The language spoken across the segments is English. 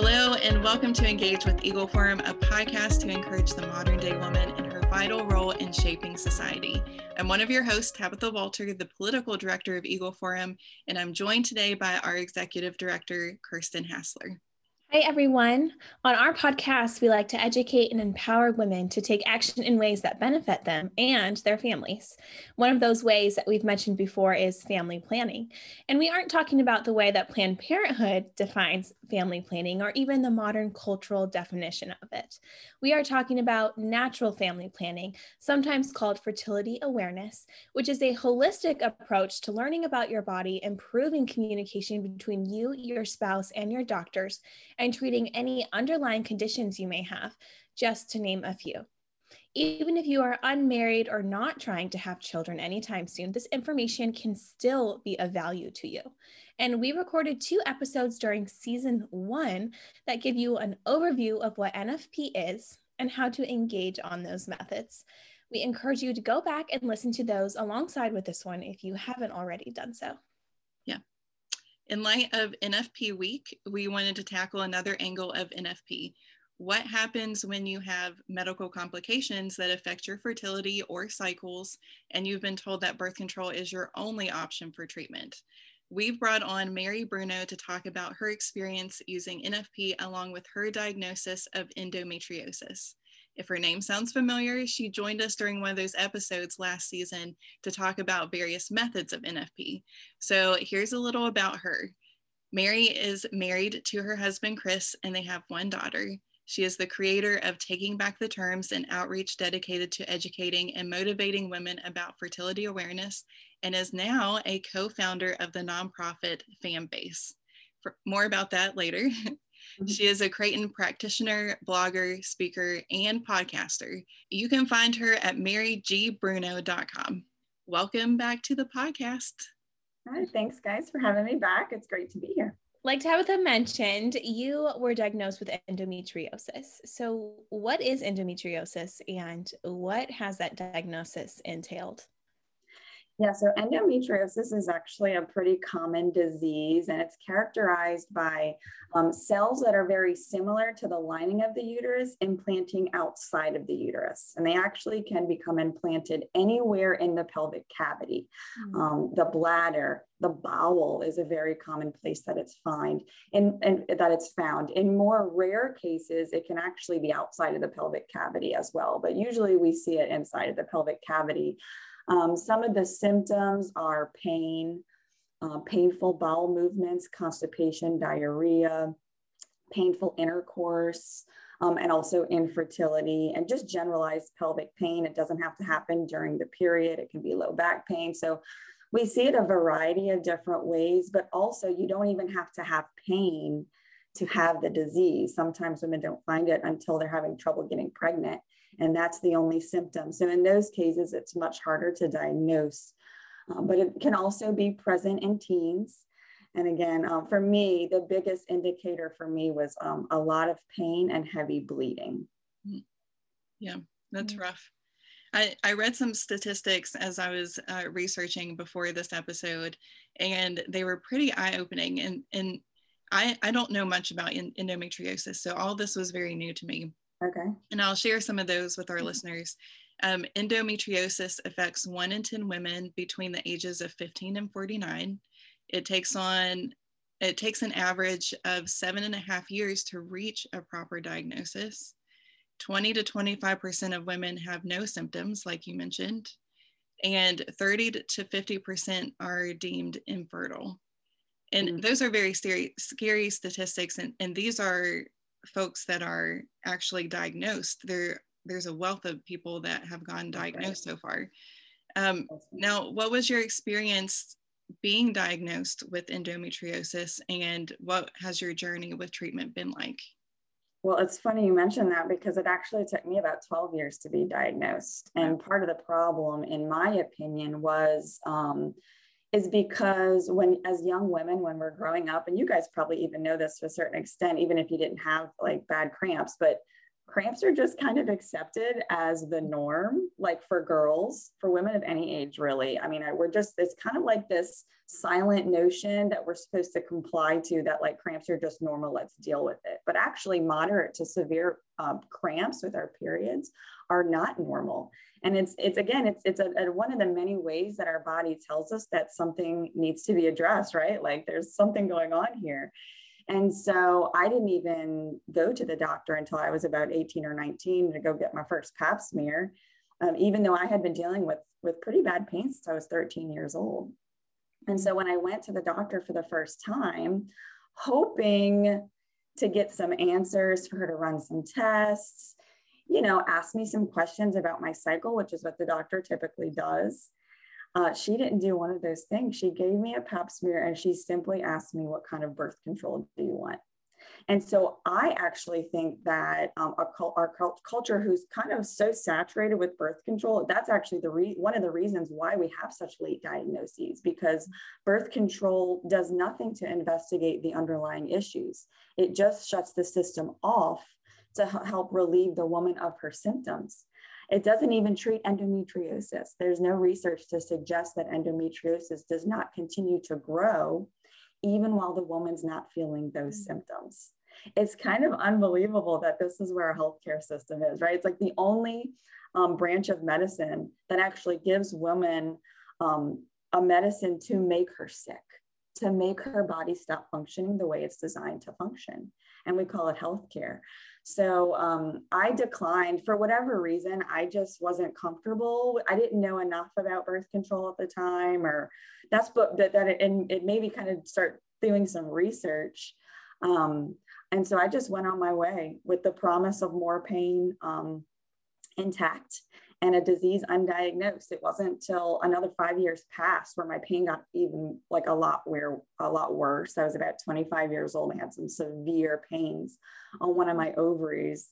Hello, and welcome to Engage with Eagle Forum, a podcast to encourage the modern day woman in her vital role in shaping society. I'm one of your hosts, Tabitha Walter, the political director of Eagle Forum, and I'm joined today by our executive director, Kirsten Hassler. Hi, everyone. On our podcast, we like to educate and empower women to take action in ways that benefit them and their families. One of those ways that we've mentioned before is family planning. And we aren't talking about the way that Planned Parenthood defines family planning or even the modern cultural definition of it. We are talking about natural family planning, sometimes called fertility awareness, which is a holistic approach to learning about your body, improving communication between you, your spouse, and your doctors and treating any underlying conditions you may have, just to name a few. Even if you are unmarried or not trying to have children anytime soon, this information can still be of value to you. And we recorded two episodes during season one that give you an overview of what NFP is and how to engage on those methods. We encourage you to go back and listen to those alongside with this one if you haven't already done so. In light of NFP week, we wanted to tackle another angle of NFP. What happens when you have medical complications that affect your fertility or cycles, and you've been told that birth control is your only option for treatment? We've brought on Mary Bruno to talk about her experience using NFP along with her diagnosis of endometriosis. If her name sounds familiar, she joined us during one of those episodes last season to talk about various methods of NFP. So here's a little about her. Mary is married to her husband, Chris, and they have one daughter. She is the creator of Taking Back the Terms, an outreach dedicated to educating and motivating women about fertility awareness, and is now a co founder of the nonprofit FamBase. For more about that later. Mm-hmm. She is a Creighton practitioner, blogger, speaker, and podcaster. You can find her at marygbruno.com. Welcome back to the podcast. Hi, thanks guys for having me back. It's great to be here. Like Tabitha mentioned, you were diagnosed with endometriosis. So, what is endometriosis and what has that diagnosis entailed? Yeah, so endometriosis is actually a pretty common disease, and it's characterized by um, cells that are very similar to the lining of the uterus implanting outside of the uterus. And they actually can become implanted anywhere in the pelvic cavity. Mm-hmm. Um, the bladder, the bowel is a very common place that it's find and, and that it's found. In more rare cases, it can actually be outside of the pelvic cavity as well, but usually we see it inside of the pelvic cavity. Um, some of the symptoms are pain, uh, painful bowel movements, constipation, diarrhea, painful intercourse, um, and also infertility and just generalized pelvic pain. It doesn't have to happen during the period, it can be low back pain. So we see it a variety of different ways, but also you don't even have to have pain to have the disease. Sometimes women don't find it until they're having trouble getting pregnant and that's the only symptom. So in those cases, it's much harder to diagnose, um, but it can also be present in teens. And again, um, for me, the biggest indicator for me was um, a lot of pain and heavy bleeding. Mm-hmm. Yeah, that's mm-hmm. rough. I, I read some statistics as I was uh, researching before this episode, and they were pretty eye opening. And, and I, I don't know much about endometriosis, so all this was very new to me. Okay. And I'll share some of those with our mm-hmm. listeners. Um, endometriosis affects one in 10 women between the ages of 15 and 49. It takes on it takes an average of seven and a half years to reach a proper diagnosis. 20 to 25% of women have no symptoms, like you mentioned, and 30 to 50% are deemed infertile. And mm-hmm. those are very scary, scary statistics. And, and these are folks that are actually diagnosed. There, there's a wealth of people that have gone diagnosed so far. Um, now, what was your experience being diagnosed with endometriosis, and what has your journey with treatment been like? Well, it's funny you mentioned that because it actually took me about 12 years to be diagnosed. And part of the problem, in my opinion, was um, is because when as young women when we're growing up and you guys probably even know this to a certain extent even if you didn't have like bad cramps but cramps are just kind of accepted as the norm, like for girls, for women of any age, really. I mean, we're just, it's kind of like this silent notion that we're supposed to comply to that like cramps are just normal, let's deal with it. But actually, moderate to severe um, cramps with our periods are not normal. And it's, it's again, it's, it's a, a, one of the many ways that our body tells us that something needs to be addressed, right? Like there's something going on here. And so I didn't even go to the doctor until I was about 18 or 19 to go get my first pap smear, um, even though I had been dealing with, with pretty bad pain since I was 13 years old. And so when I went to the doctor for the first time, hoping to get some answers for her to run some tests, you know, ask me some questions about my cycle, which is what the doctor typically does. Uh, she didn't do one of those things. She gave me a pap smear and she simply asked me, What kind of birth control do you want? And so I actually think that um, our, our, culture, who's kind of so saturated with birth control, that's actually the re- one of the reasons why we have such late diagnoses because birth control does nothing to investigate the underlying issues. It just shuts the system off to help relieve the woman of her symptoms. It doesn't even treat endometriosis. There's no research to suggest that endometriosis does not continue to grow even while the woman's not feeling those mm-hmm. symptoms. It's kind of unbelievable that this is where our healthcare system is, right? It's like the only um, branch of medicine that actually gives women um, a medicine to make her sick, to make her body stop functioning the way it's designed to function. And we call it healthcare. So um, I declined for whatever reason. I just wasn't comfortable. I didn't know enough about birth control at the time, or that's what that, that it, and it made me kind of start doing some research. Um, and so I just went on my way with the promise of more pain um, intact and a disease undiagnosed. It wasn't until another five years passed where my pain got even like a lot where a lot worse. I was about 25 years old and had some severe pains on one of my ovaries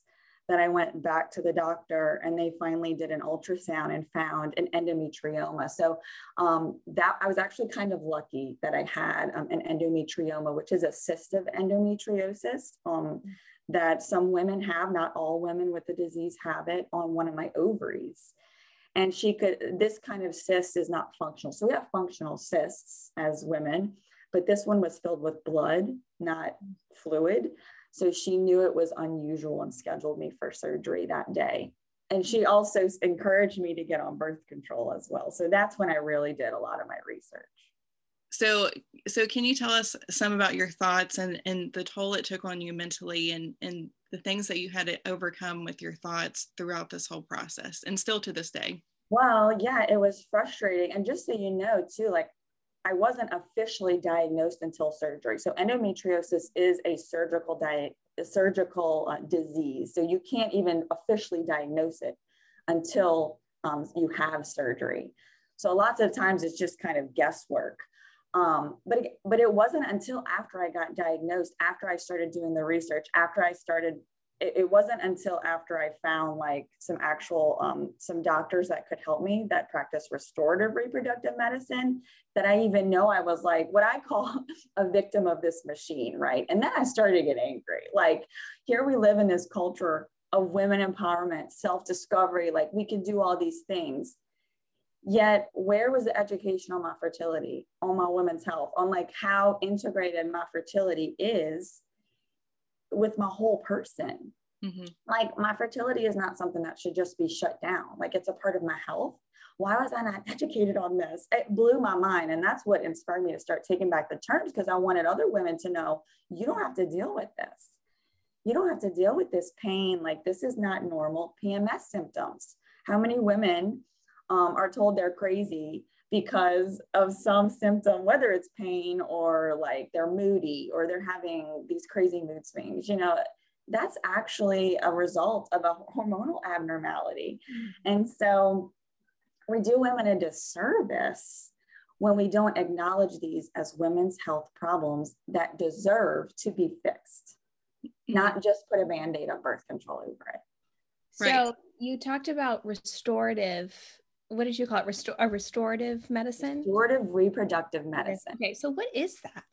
that I went back to the doctor and they finally did an ultrasound and found an endometrioma. So um, that I was actually kind of lucky that I had um, an endometrioma, which is a cyst of endometriosis. Um, that some women have, not all women with the disease have it on one of my ovaries. And she could, this kind of cyst is not functional. So we have functional cysts as women, but this one was filled with blood, not fluid. So she knew it was unusual and scheduled me for surgery that day. And she also encouraged me to get on birth control as well. So that's when I really did a lot of my research so so can you tell us some about your thoughts and and the toll it took on you mentally and and the things that you had to overcome with your thoughts throughout this whole process and still to this day? Well yeah it was frustrating. And just so you know too like i wasn't officially diagnosed until surgery. So endometriosis is a surgical diet a surgical uh, disease. So you can't even officially diagnose it until um, you have surgery. So lots of times it's just kind of guesswork um, but, it, but it wasn't until after I got diagnosed, after I started doing the research, after I started, it, it wasn't until after I found like some actual, um, some doctors that could help me that practice restorative reproductive medicine that I even know I was like what I call a victim of this machine, right? And then I started to get angry. Like here we live in this culture of women empowerment, self discovery, like we can do all these things. Yet, where was the education on my fertility, on my women's health, on like how integrated my fertility is with my whole person? Mm-hmm. Like, my fertility is not something that should just be shut down. Like, it's a part of my health. Why was I not educated on this? It blew my mind. And that's what inspired me to start taking back the terms because I wanted other women to know you don't have to deal with this. You don't have to deal with this pain. Like, this is not normal PMS symptoms. How many women um, are told they're crazy because of some symptom, whether it's pain or like they're moody or they're having these crazy mood swings, you know, that's actually a result of a hormonal abnormality. Mm-hmm. And so we do women a disservice when we don't acknowledge these as women's health problems that deserve to be fixed, mm-hmm. not just put a band aid on birth control over it. So you talked about restorative what did you call it? Restor- a restorative medicine? Restorative reproductive medicine. Okay, so what is that?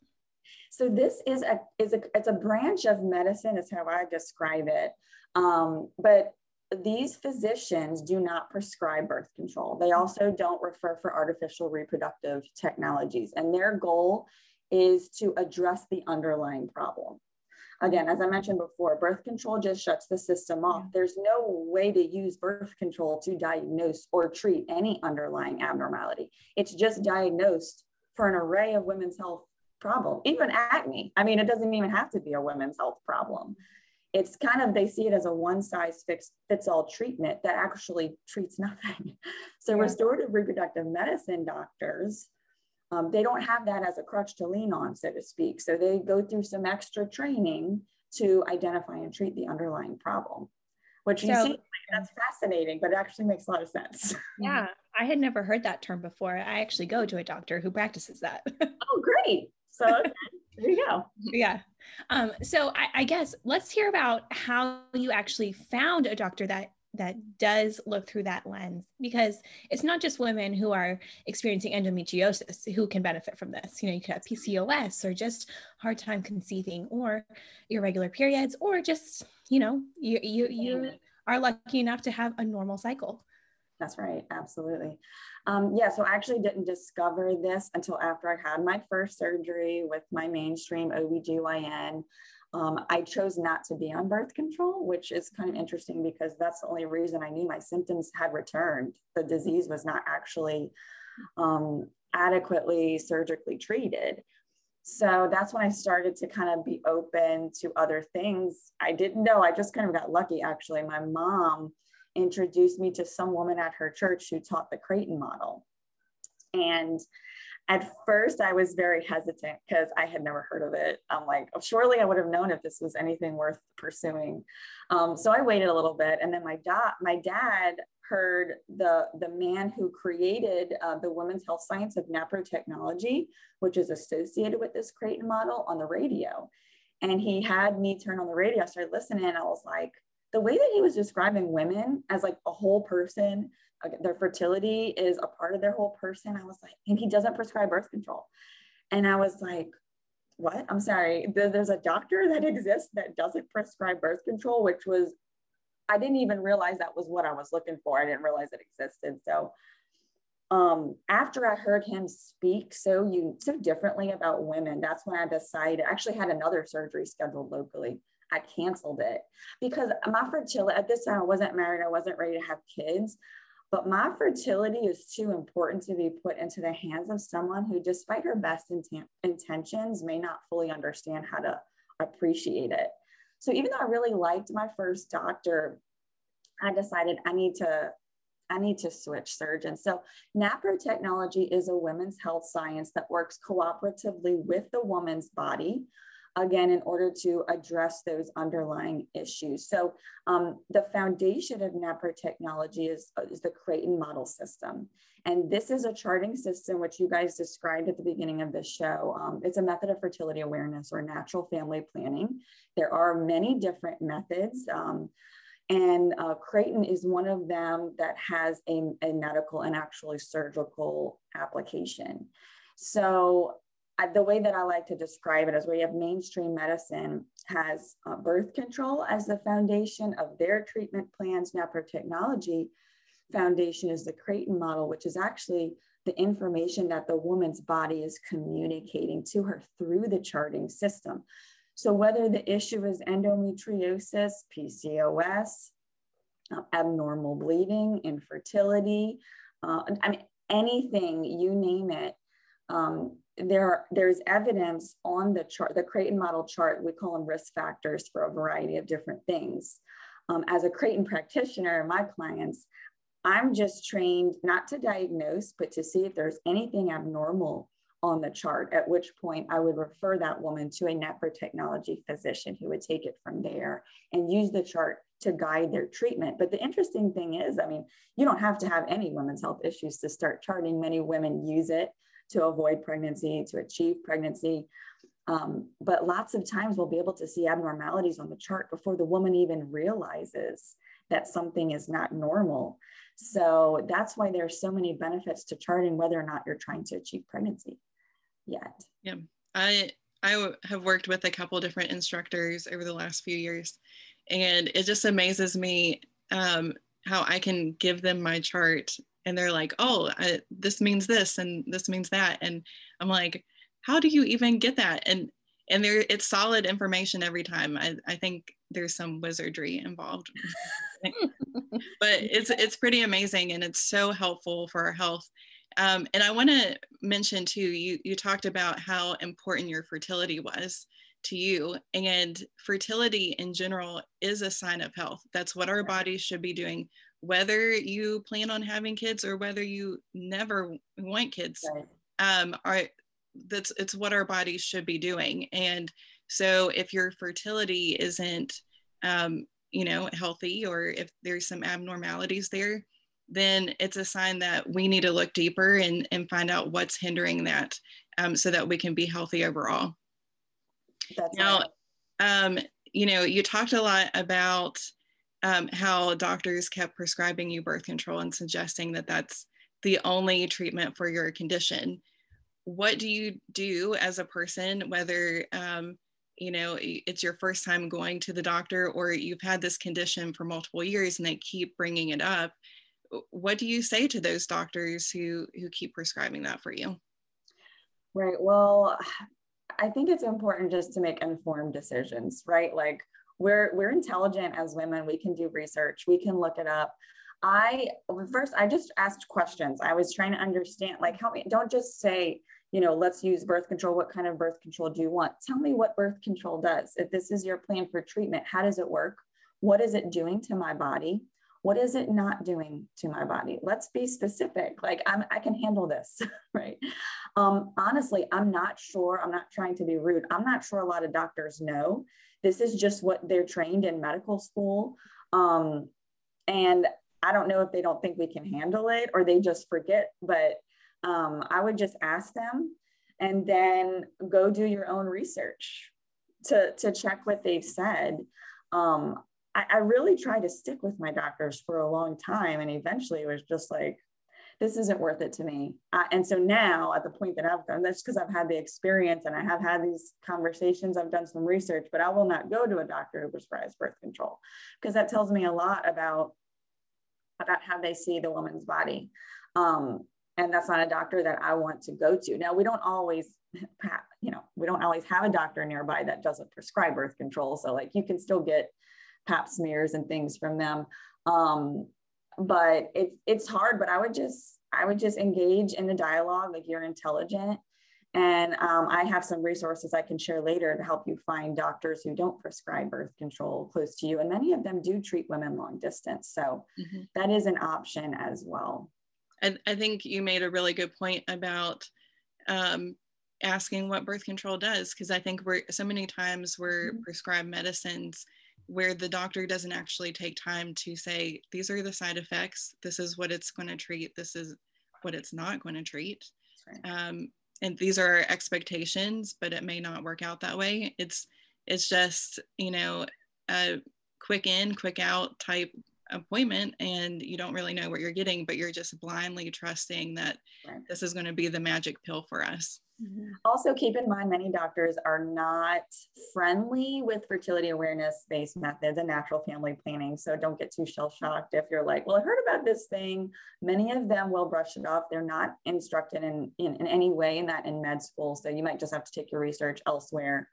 So this is a is a it's a branch of medicine, is how I describe it. Um, but these physicians do not prescribe birth control. They also don't refer for artificial reproductive technologies, and their goal is to address the underlying problem. Again, as I mentioned before, birth control just shuts the system off. There's no way to use birth control to diagnose or treat any underlying abnormality. It's just diagnosed for an array of women's health problem, even acne. I mean, it doesn't even have to be a women's health problem. It's kind of, they see it as a one size fits, fits all treatment that actually treats nothing. So, restorative reproductive medicine doctors um, they don't have that as a crutch to lean on, so to speak. So they go through some extra training to identify and treat the underlying problem, which you so, see, that's fascinating, but it actually makes a lot of sense. Yeah, I had never heard that term before. I actually go to a doctor who practices that. oh, great. So okay. there you go. Yeah. Um, so I, I guess let's hear about how you actually found a doctor that that does look through that lens because it's not just women who are experiencing endometriosis who can benefit from this. You know, you could have PCOS or just hard time conceiving or irregular periods or just, you know, you you you are lucky enough to have a normal cycle. That's right. Absolutely. Um, yeah. So I actually didn't discover this until after I had my first surgery with my mainstream OBGYN. Um, I chose not to be on birth control, which is kind of interesting because that's the only reason I knew my symptoms had returned. The disease was not actually um, adequately surgically treated. So that's when I started to kind of be open to other things. I didn't know, I just kind of got lucky actually. My mom introduced me to some woman at her church who taught the Creighton model. And at first I was very hesitant because I had never heard of it. I'm like, oh, surely I would have known if this was anything worth pursuing. Um, so I waited a little bit, and then my dad, my dad heard the the man who created uh, the women's health science of NaPro technology, which is associated with this Creighton model, on the radio, and he had me turn on the radio. I started listening, and I was like, the way that he was describing women as like a whole person their fertility is a part of their whole person. I was like, and he doesn't prescribe birth control. And I was like, what? I'm sorry. There's a doctor that exists that doesn't prescribe birth control, which was, I didn't even realize that was what I was looking for. I didn't realize it existed. So um, after I heard him speak so you so differently about women, that's when I decided. I actually had another surgery scheduled locally. I canceled it because my fertility at this time I wasn't married. I wasn't ready to have kids. But my fertility is too important to be put into the hands of someone who, despite her best intent- intentions, may not fully understand how to appreciate it. So even though I really liked my first doctor, I decided I need to I need to switch surgeons. So NaPro technology is a women's health science that works cooperatively with the woman's body again, in order to address those underlying issues. So um, the foundation of NaPro technology is, is the Creighton model system. And this is a charting system, which you guys described at the beginning of this show. Um, it's a method of fertility awareness or natural family planning. There are many different methods. Um, and uh, Creighton is one of them that has a, a medical and actually surgical application. So the way that I like to describe it is we have mainstream medicine has uh, birth control as the foundation of their treatment plans. Now, NaPro technology foundation is the Creighton model, which is actually the information that the woman's body is communicating to her through the charting system. So whether the issue is endometriosis, PCOS, uh, abnormal bleeding, infertility, uh, I mean, anything, you name it, um, there there's evidence on the chart, the Creighton model chart, we call them risk factors for a variety of different things. Um, as a Creighton practitioner, my clients, I'm just trained not to diagnose, but to see if there's anything abnormal on the chart, at which point I would refer that woman to a NaPro technology physician who would take it from there and use the chart to guide their treatment. But the interesting thing is, I mean, you don't have to have any women's health issues to start charting. Many women use it to avoid pregnancy, to achieve pregnancy. Um, but lots of times we'll be able to see abnormalities on the chart before the woman even realizes that something is not normal. So that's why there's so many benefits to charting whether or not you're trying to achieve pregnancy yet. Yeah. I I have worked with a couple different instructors over the last few years, and it just amazes me um, how I can give them my chart and they're like, oh, I, this means this and this means that. And I'm like, how do you even get that? And and there it's solid information every time. I, I think there's some wizardry involved. but it's it's pretty amazing and it's so helpful for our health. Um, and I want to mention too, you you talked about how important your fertility was to you. And fertility in general is a sign of health. That's what our bodies should be doing, whether you plan on having kids or whether you never want kids. Right. Um, are that's it's what our bodies should be doing. And so if your fertility isn't um, you know, healthy or if there's some abnormalities there, then it's a sign that we need to look deeper and, and find out what's hindering that um, so that we can be healthy overall. That's now, right. um, you know, you talked a lot about um, how doctors kept prescribing you birth control and suggesting that that's the only treatment for your condition. What do you do as a person, whether um, you know it's your first time going to the doctor or you've had this condition for multiple years and they keep bringing it up? What do you say to those doctors who who keep prescribing that for you? Right. Well, I think it's important just to make informed decisions, right? Like we're we're intelligent as women. We can do research. We can look it up. I first I just asked questions. I was trying to understand, like, help me. Don't just say, you know, let's use birth control. What kind of birth control do you want? Tell me what birth control does. If this is your plan for treatment, how does it work? What is it doing to my body? What is it not doing to my body? Let's be specific. Like I'm, I can handle this, right? Um, honestly, I'm not sure. I'm not trying to be rude. I'm not sure a lot of doctors know. This is just what they're trained in medical school. Um, and I don't know if they don't think we can handle it or they just forget, but um, I would just ask them and then go do your own research to, to check what they've said. Um, I, I really tried to stick with my doctors for a long time. And eventually it was just like, this isn't worth it to me. Uh, and so now at the point that I've done, that's because I've had the experience and I have had these conversations, I've done some research, but I will not go to a doctor who prescribes birth control because that tells me a lot about, about how they see the woman's body. Um, and that's not a doctor that I want to go to. Now we don't always, have, you know, we don't always have a doctor nearby that doesn't prescribe birth control. So like you can still get pap smears and things from them. Um, but it's it's hard. But I would just I would just engage in the dialogue. Like you're intelligent, and um, I have some resources I can share later to help you find doctors who don't prescribe birth control close to you. And many of them do treat women long distance, so mm-hmm. that is an option as well. I, I think you made a really good point about um, asking what birth control does because I think we're so many times we're mm-hmm. prescribed medicines where the doctor doesn't actually take time to say, these are the side effects, this is what it's going to treat, this is what it's not going to treat. Right. Um, and these are our expectations, but it may not work out that way. It's it's just, you know, a quick in, quick out type appointment and you don't really know what you're getting, but you're just blindly trusting that right. this is going to be the magic pill for us. Mm-hmm. Also, keep in mind, many doctors are not friendly with fertility awareness based methods and natural family planning. So don't get too shell shocked if you're like, well, I heard about this thing. Many of them will brush it off. They're not instructed in, in, in any way in that in med school. So you might just have to take your research elsewhere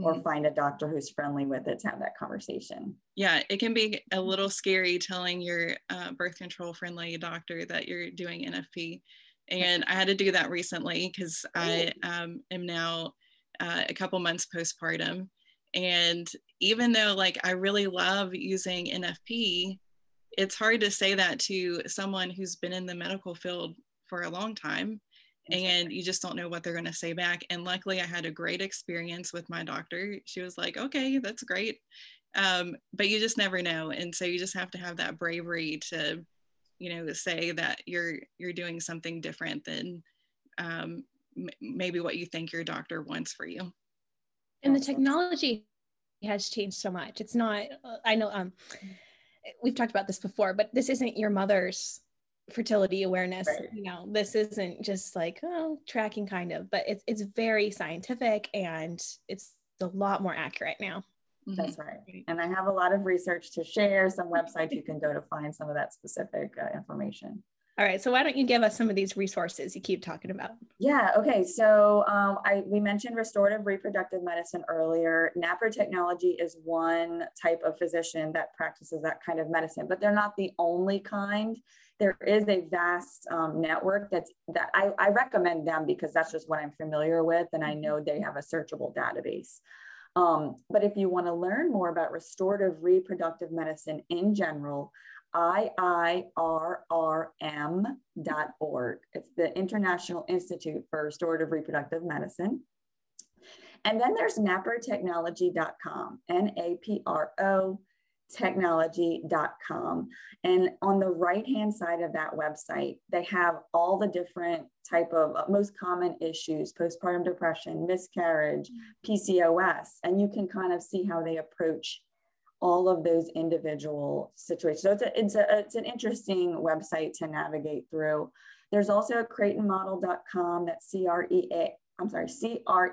or mm-hmm. find a doctor who's friendly with it to have that conversation. Yeah, it can be a little scary telling your uh, birth control friendly doctor that you're doing NFP and I had to do that recently because I um, am now uh, a couple months postpartum. And even though like I really love using NFP, it's hard to say that to someone who's been in the medical field for a long time and you just don't know what they're going to say back. And luckily, I had a great experience with my doctor. She was like, okay, that's great. Um, but you just never know. And so you just have to have that bravery to you know say that you're you're doing something different than um, m- maybe what you think your doctor wants for you and the technology has changed so much it's not i know um we've talked about this before but this isn't your mother's fertility awareness. Right. You know, this isn't just like oh tracking kind of, but it's it's very scientific and it's a lot more accurate now. That's mm-hmm. right. And I have a lot of research to share, some websites you can go to find some of that specific uh, information. All right. So why don't you give us some of these resources you keep talking about? Yeah. Okay. So um, I we mentioned restorative reproductive medicine earlier. NaPro technology is one type of physician that practices that kind of medicine, but they're not the only kind. There is a vast um, network that's that I, I recommend them because that's just what I'm familiar with, and I know they have a searchable database. Um, but if you want to learn more about restorative reproductive medicine in general, IIRRM.org. It's the International Institute for Restorative Reproductive Medicine. And then there's naprotechnology.com, N A P R O technology.com. And on the right hand side of that website, they have all the different type of uh, most common issues, postpartum depression, miscarriage, PCOS, and you can kind of see how they approach all of those individual situations. So it's, a, it's, a, it's an interesting website to navigate through. There's also a creightonmodel.com, that's C-R-E-A, I'm sorry, C-R-E-I-G-H-T-O-N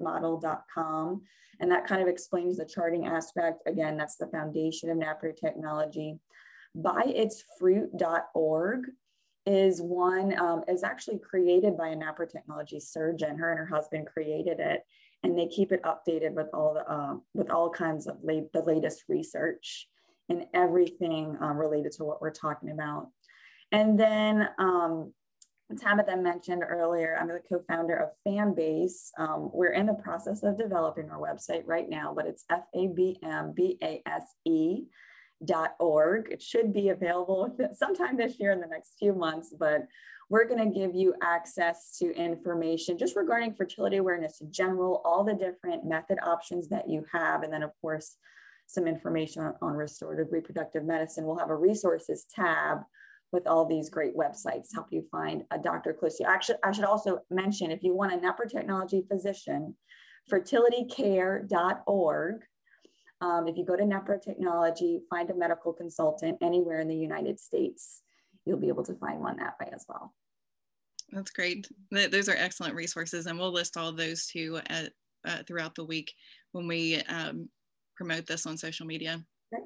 model.com. And that kind of explains the charting aspect. Again, that's the foundation of NaPro technology. Byitsfruit.org is one, um, is actually created by a NaPro technology surgeon. Her and her husband created it and they keep it updated with all the uh, with all kinds of late, the latest research and everything um, related to what we're talking about. And then um, Tabitha mentioned earlier, I'm the co-founder of Fanbase. Um, we're in the process of developing our website right now, but it's F-A-B-M-B-A-S-E dot org. It should be available sometime this year in the next few months, but we're going to give you access to information just regarding fertility awareness in general, all the different method options that you have. And then, of course, some information on, restorative reproductive medicine. We'll have a resources tab with all these great websites help you find a doctor close to you. Actually, I should also mention if you want a NaPro technology physician, fertilitycare.org. Um, if you go to NaPro technology, find a medical consultant anywhere in the United States you'll be able to find one that way as well. That's great. Those are excellent resources, and we'll list all those too at, uh, throughout the week when we um, promote this on social media. Okay.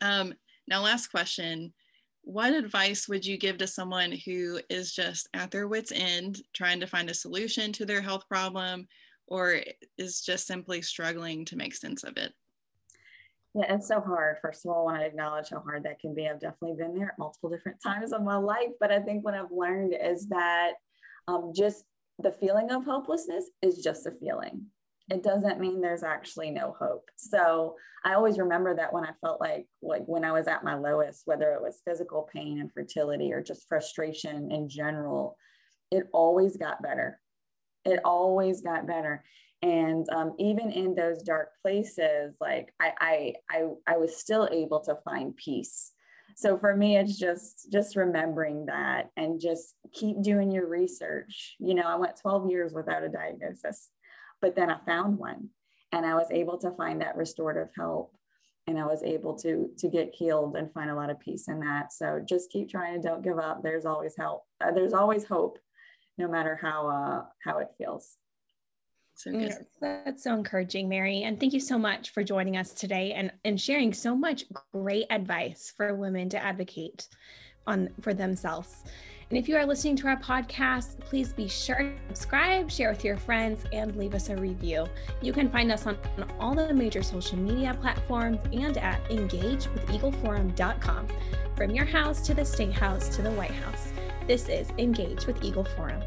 Um, now, last question. What advice would you give to someone who is just at their wits' end trying to find a solution to their health problem or is just simply struggling to make sense of it? Yeah, it's so hard. First of all, I want to acknowledge how hard that can be. I've definitely been there multiple different times in my life. But I think what I've learned is that um, just the feeling of hopelessness is just a feeling. It doesn't mean there's actually no hope. So I always remember that when I felt like like when I was at my lowest, whether it was physical pain and fertility or just frustration in general, it always got better. It always got better and um, even in those dark places like I, I i i was still able to find peace so for me it's just just remembering that and just keep doing your research you know i went 12 years without a diagnosis but then i found one and i was able to find that restorative help and i was able to to get healed and find a lot of peace in that so just keep trying and don't give up there's always help uh, there's always hope no matter how uh how it feels so good. That's so encouraging, Mary. And thank you so much for joining us today and, and sharing so much great advice for women to advocate on for themselves. And if you are listening to our podcast, please be sure to subscribe, share with your friends, and leave us a review. You can find us on, all the major social media platforms and at engagewitheagleforum.com. From your house to the State House to the White House, this is Engage with Eagle Forum.